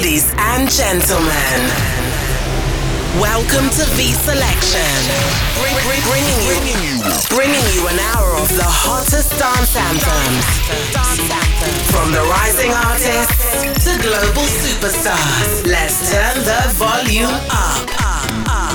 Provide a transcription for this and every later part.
Ladies and gentlemen, welcome to V Selection. Bring, bring, bringing, you, bringing you an hour of the hottest dance anthems. From the rising artists to global superstars. Let's turn the volume up.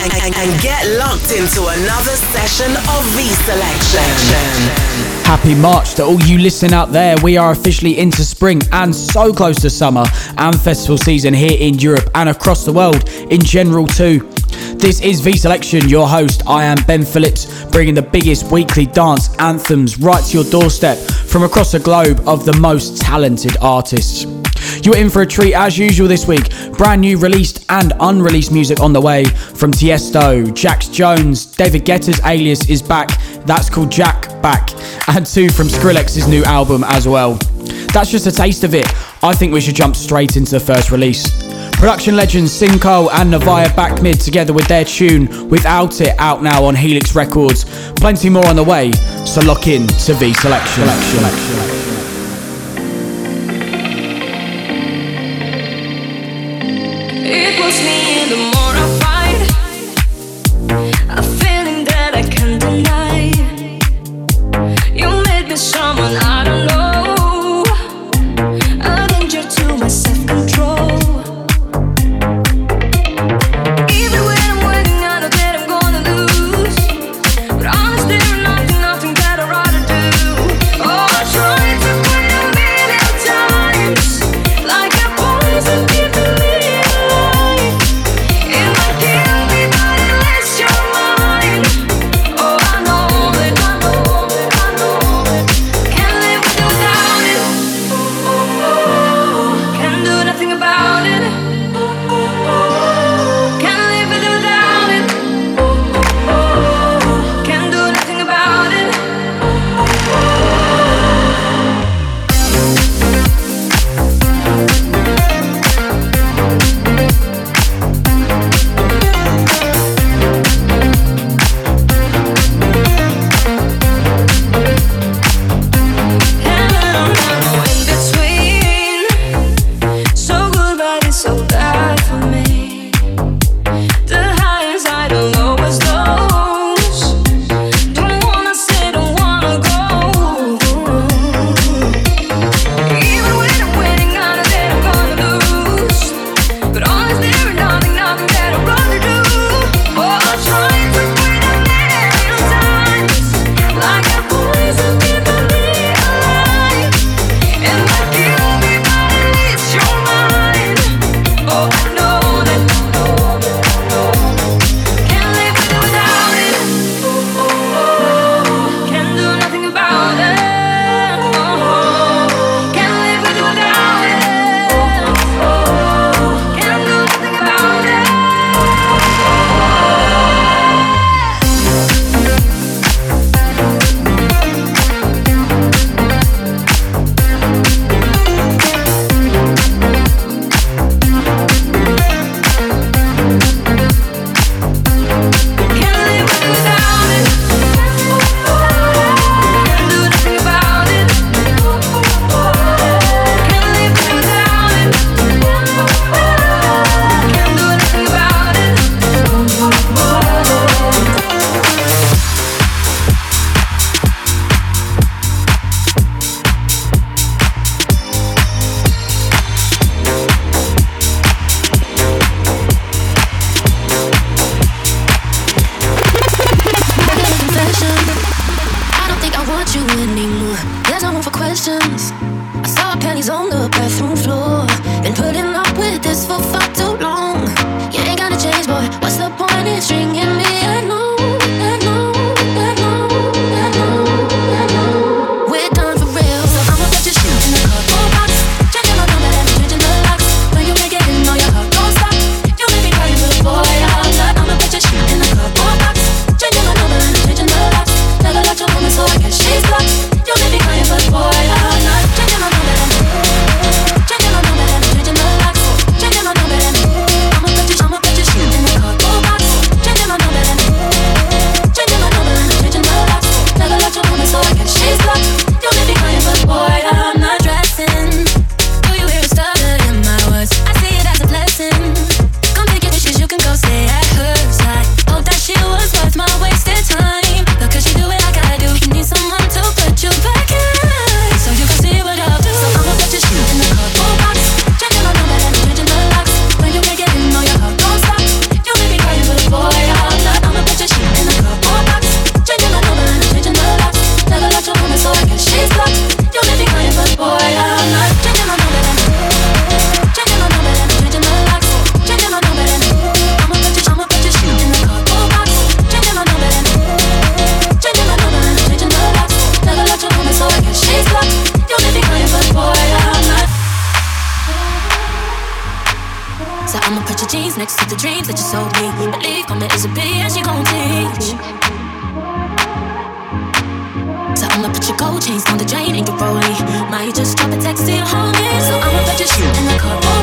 And, and, and get locked into another session of V Selection. Happy March to all you listening out there. We are officially into spring and so close to summer and festival season here in Europe and across the world in general too. This is V Selection, your host. I am Ben Phillips, bringing the biggest weekly dance anthems right to your doorstep from across the globe of the most talented artists. You're in for a treat as usual this week. Brand new released and unreleased music on the way from Tiesto, Jax Jones, David Guetta's alias is back. That's called Jack Back. And two from Skrillex's new album as well. That's just a taste of it. I think we should jump straight into the first release. Production legends Cinco and Navaya back mid together with their tune Without It out now on Helix Records. Plenty more on the way, so lock in to V Selection. selection, selection. next to the dreams that you sold me. Believe karma is a bitch, you gon' teach. So I'ma put your gold chains on the drain and your rollie. Might just drop a text to your homie. So I'ma put your shit in the car.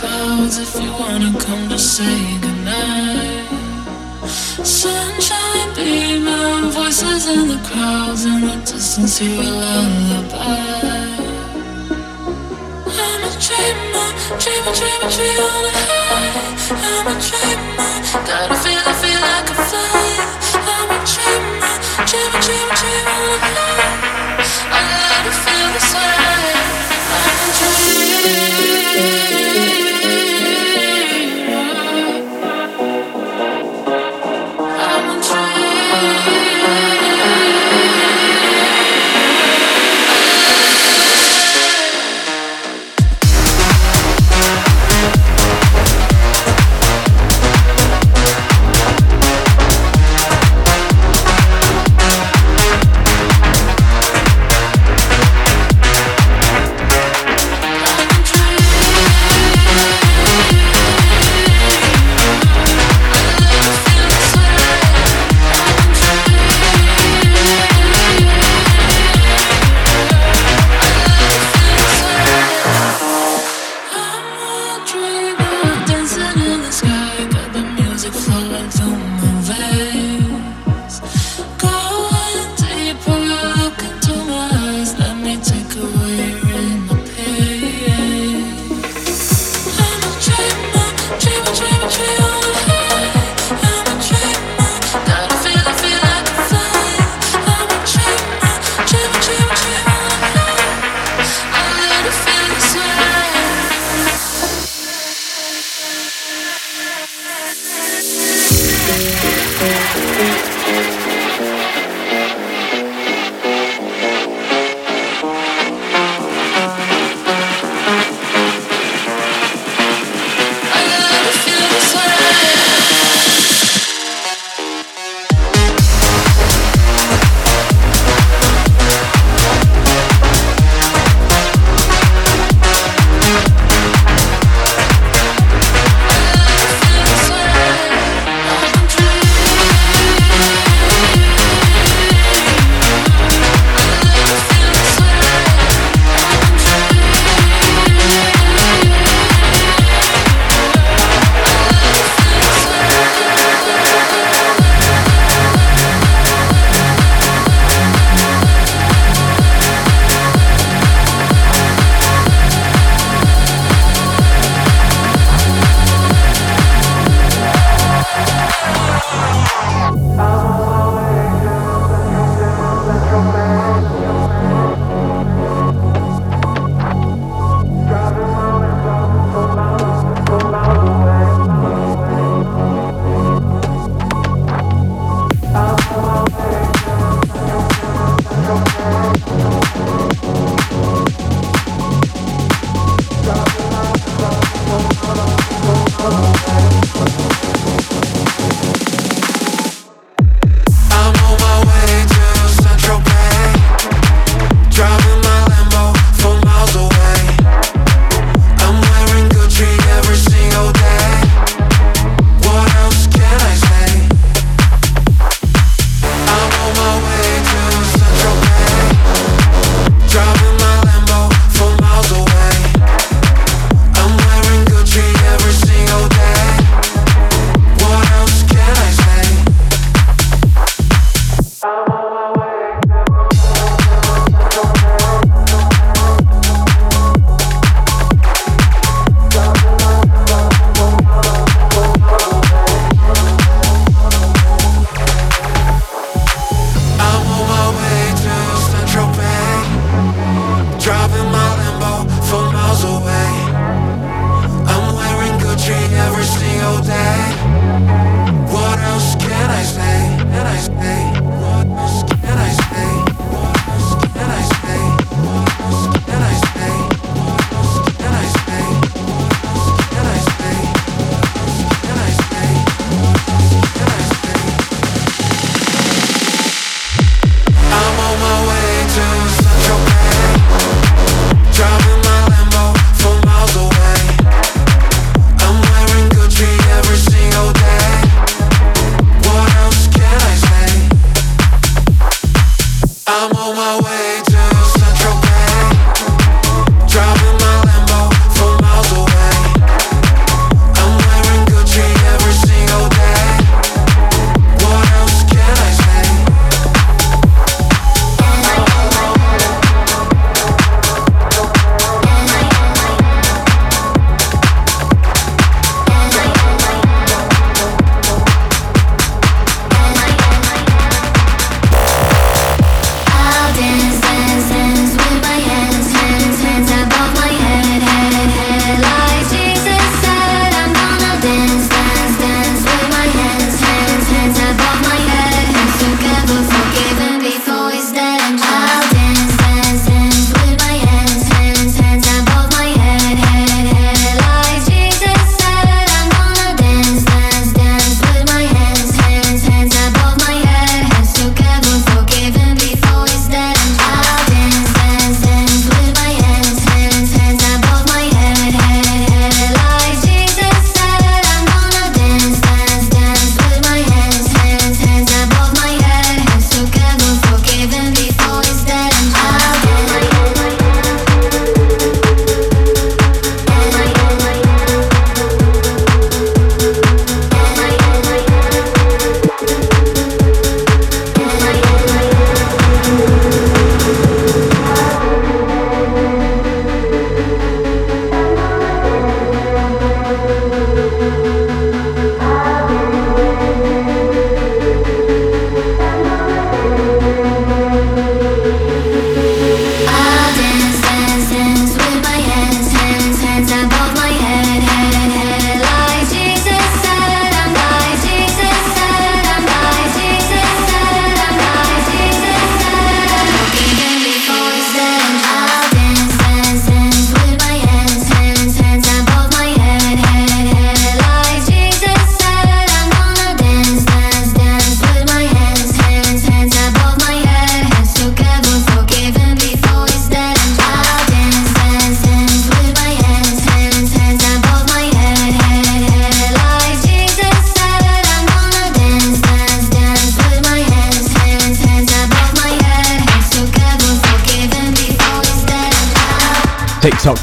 clouds if you wanna come to say goodnight. Sunshine beam and voices in the crowds in the distance hear a lullaby. I'm a dreamer, dreamer, dreamer, dreamer on a high. I'm a dreamer, gotta feel, I feel like a fly. I'm a dreamer, dreamer, dreamer, dreamer on a high. I gotta feel this way. I'm a dreamer.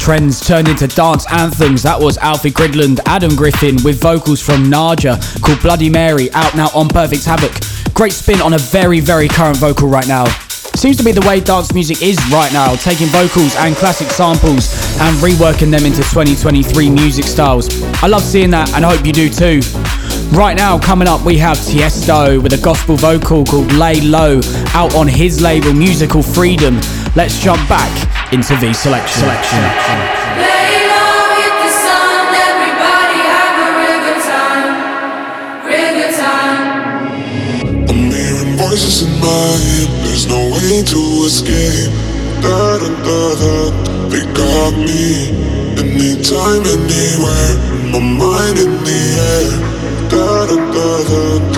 Trends turned into dance anthems. That was Alfie Gridland, Adam Griffin with vocals from Naja called Bloody Mary out now on Perfect Havoc. Great spin on a very, very current vocal right now. Seems to be the way dance music is right now, taking vocals and classic samples and reworking them into 2023 music styles. I love seeing that and I hope you do too. Right now, coming up, we have Tiesto with a gospel vocal called Lay Low out on his label Musical Freedom. Let's jump back into V selection. selection. voices in my head, there's no way to escape. Da da da da, they got me. Anytime, anywhere, my mind in the air. Da da da da,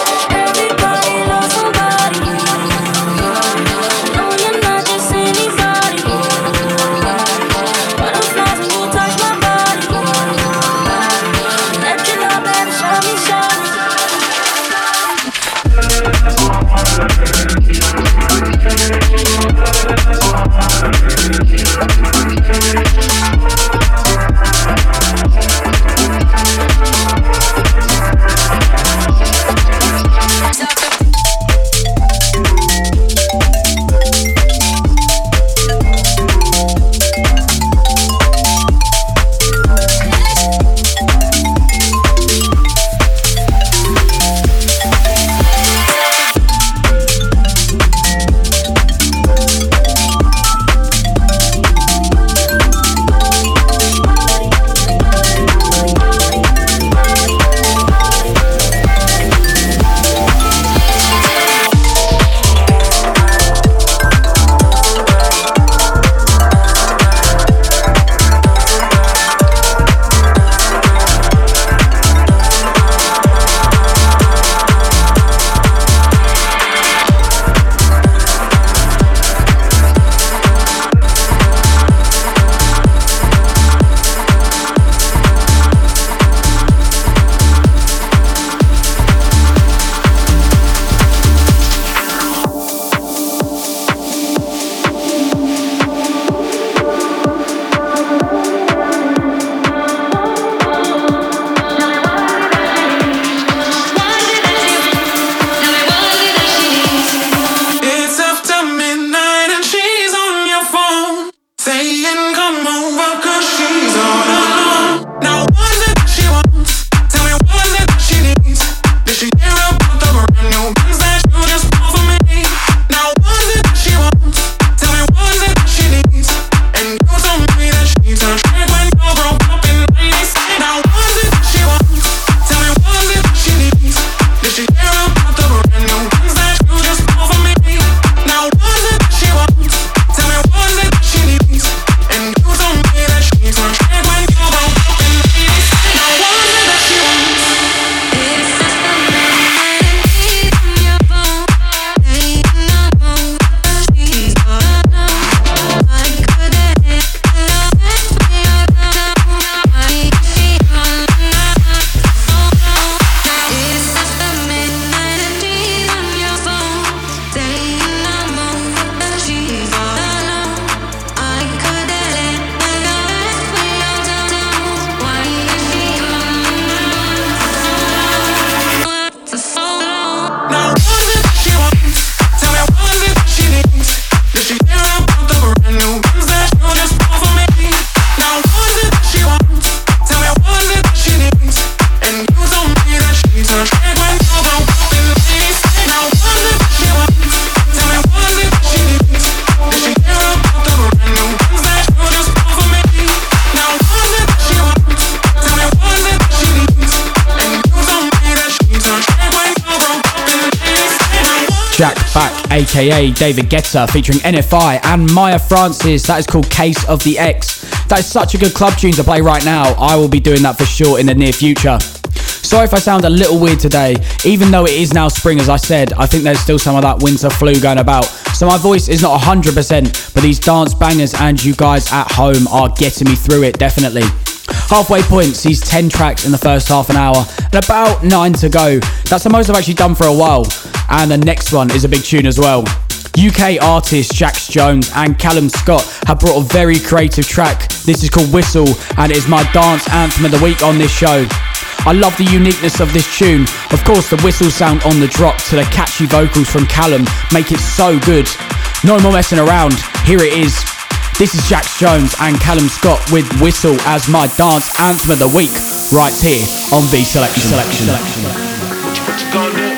Jack Back, aka David Guetta, featuring NFI and Maya Francis. That is called Case of the Ex. That is such a good club tune to play right now. I will be doing that for sure in the near future. Sorry if I sound a little weird today. Even though it is now spring, as I said, I think there's still some of that winter flu going about. So my voice is not 100%, but these dance bangers and you guys at home are getting me through it, definitely. Halfway point sees 10 tracks in the first half an hour and about 9 to go. That's the most I've actually done for a while. And the next one is a big tune as well. UK artists Jax Jones and Callum Scott have brought a very creative track. This is called Whistle and it is my dance anthem of the week on this show. I love the uniqueness of this tune. Of course, the whistle sound on the drop to the catchy vocals from Callum make it so good. No more messing around. Here it is. This is Jax Jones and Callum Scott with Whistle as my dance anthem of the week, right here on V Selection. Selection. Selection.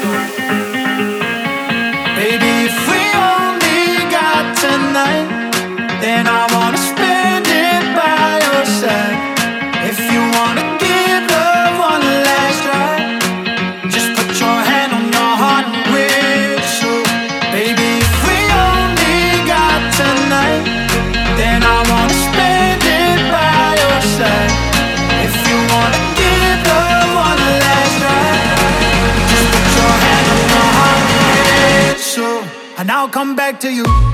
To you.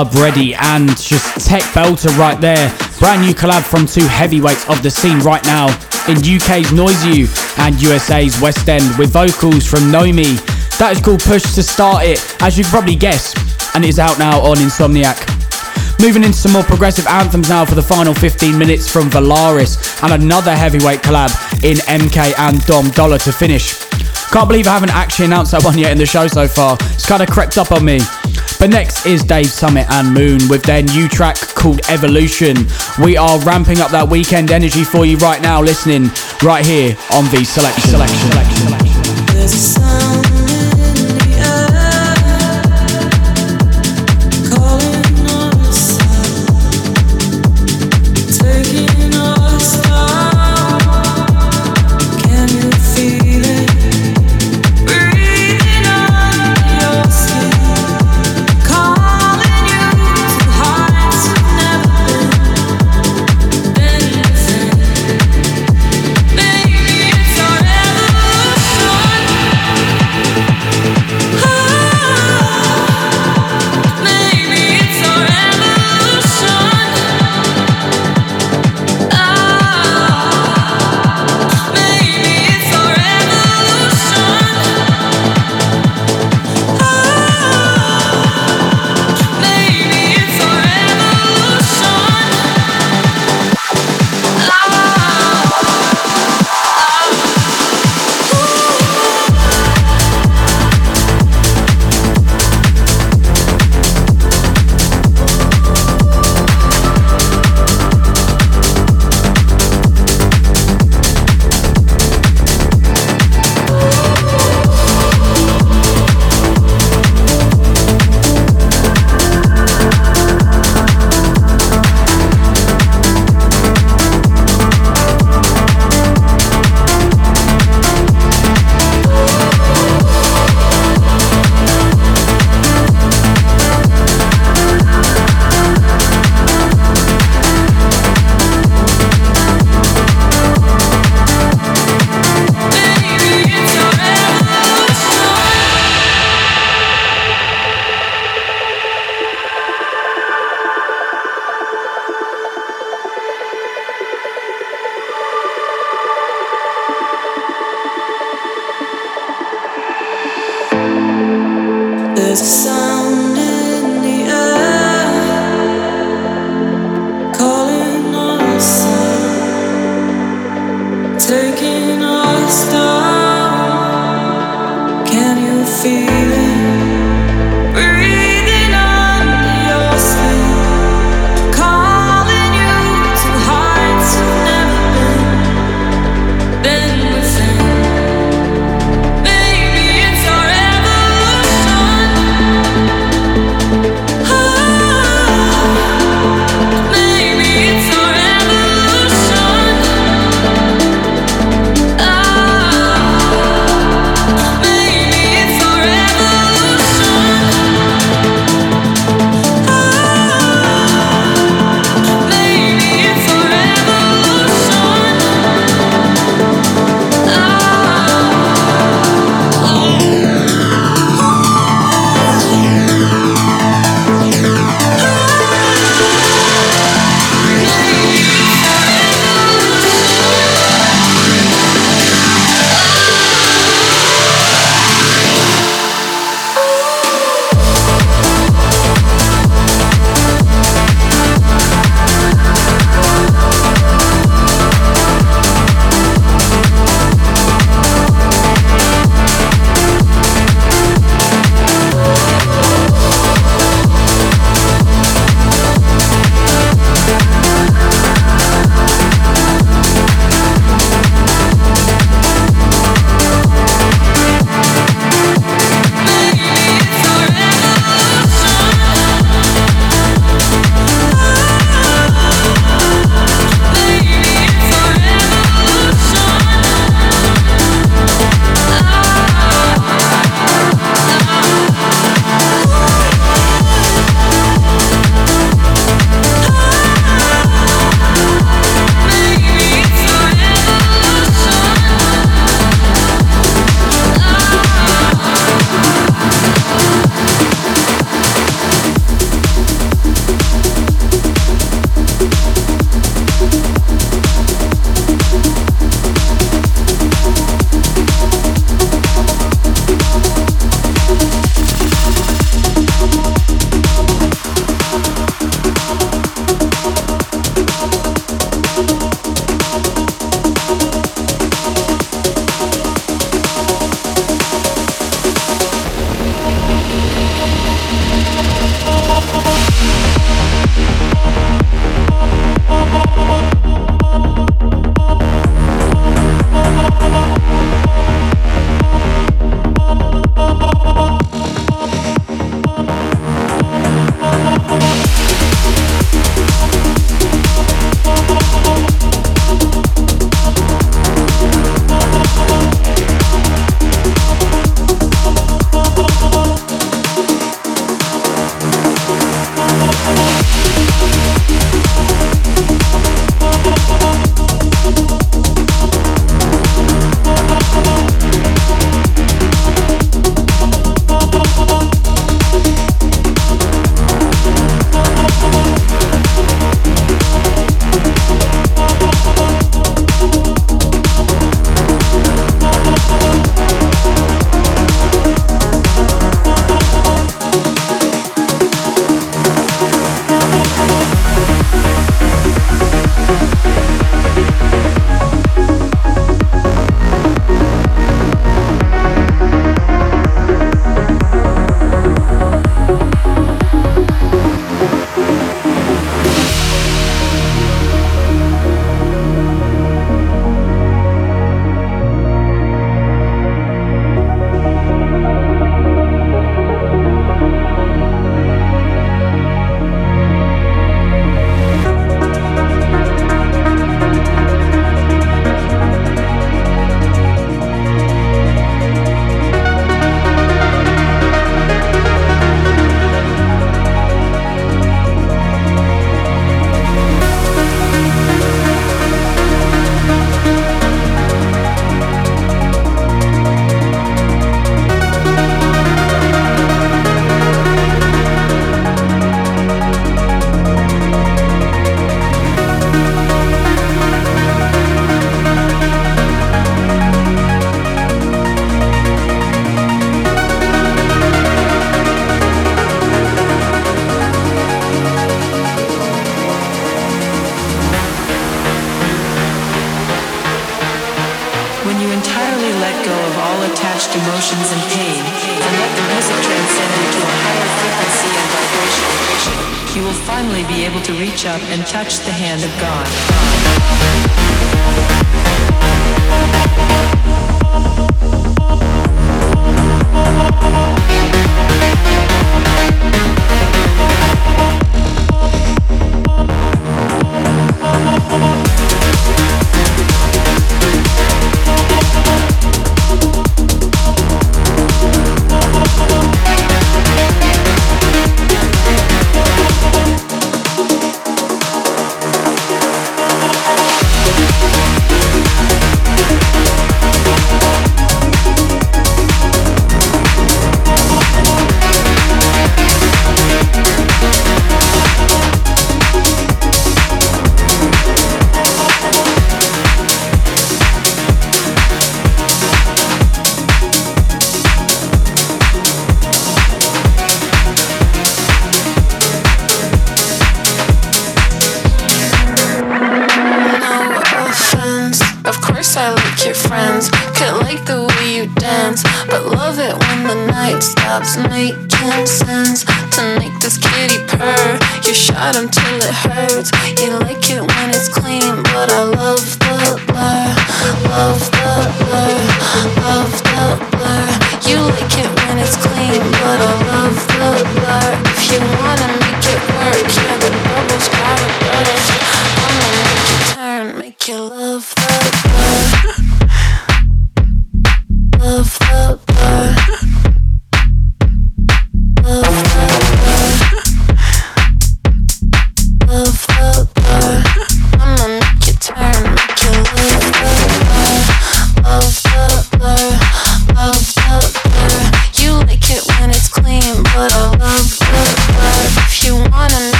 Club ready and just tech belter right there. Brand new collab from two heavyweights of the scene right now in UK's Noizu and USA's Westend with vocals from Nomi. That is called Push to Start It, as you probably guess, and it is out now on Insomniac. Moving into some more progressive anthems now for the final 15 minutes from Valaris and another heavyweight collab in MK and Dom Dolla to finish. Can't believe I haven't actually announced that one yet in the show so far. It's kind of crept up on me. But next is Dave Summit and Moon with their new track called Evolution. We are ramping up that weekend energy for you right now, listening right here on the Selection. Selection. Selection. Selection.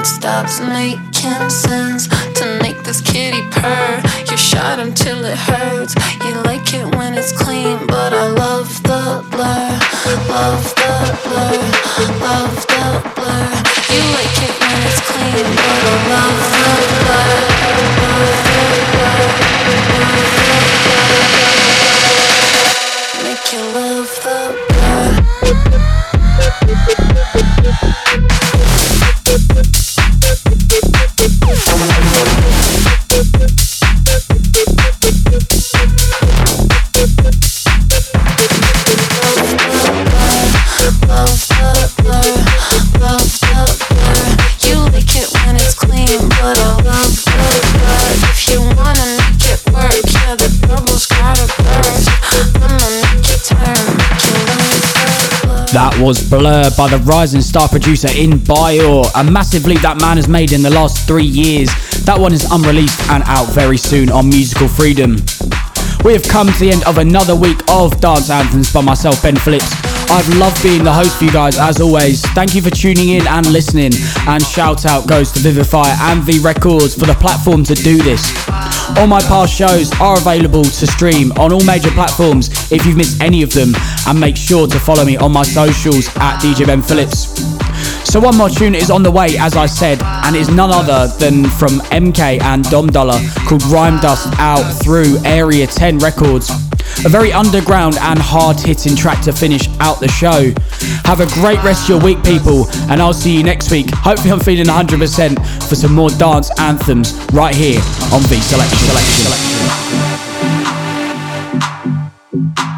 it stops making sense to make this kitty purr. You shot until it hurts. You like it when it's clean, but I love the blur. Love the blur. Love the blur. You like it when it's clean, but I love the blur. Love the blur. Love the blur. Make you love the blur. Was Blur by the rising star producer Inbior. A massive leap that man has made in the last three years. That one is unreleased and out very soon on Musical Freedom. We have come to the end of another week of Dance Anthems by myself, Ben Phillips. I've loved being the host for you guys as always. Thank you for tuning in and listening. And shout out goes to Vivifier and V Records for the platform to do this. All my past shows are available to stream on all major platforms if you've missed any of them. And make sure to follow me on my socials at DJ Ben Phillips. So one more tune is on the way, as I said, and it's none other than from MK and Dom Dolla called Rhyme Dust out through Area 10 Records. A very underground and hard hitting track to finish out the show. Have a great rest of your week, people, and I'll see you next week. Hopefully, I'm feeling 100% for some more dance anthems right here on V Selection. Selection. Selection.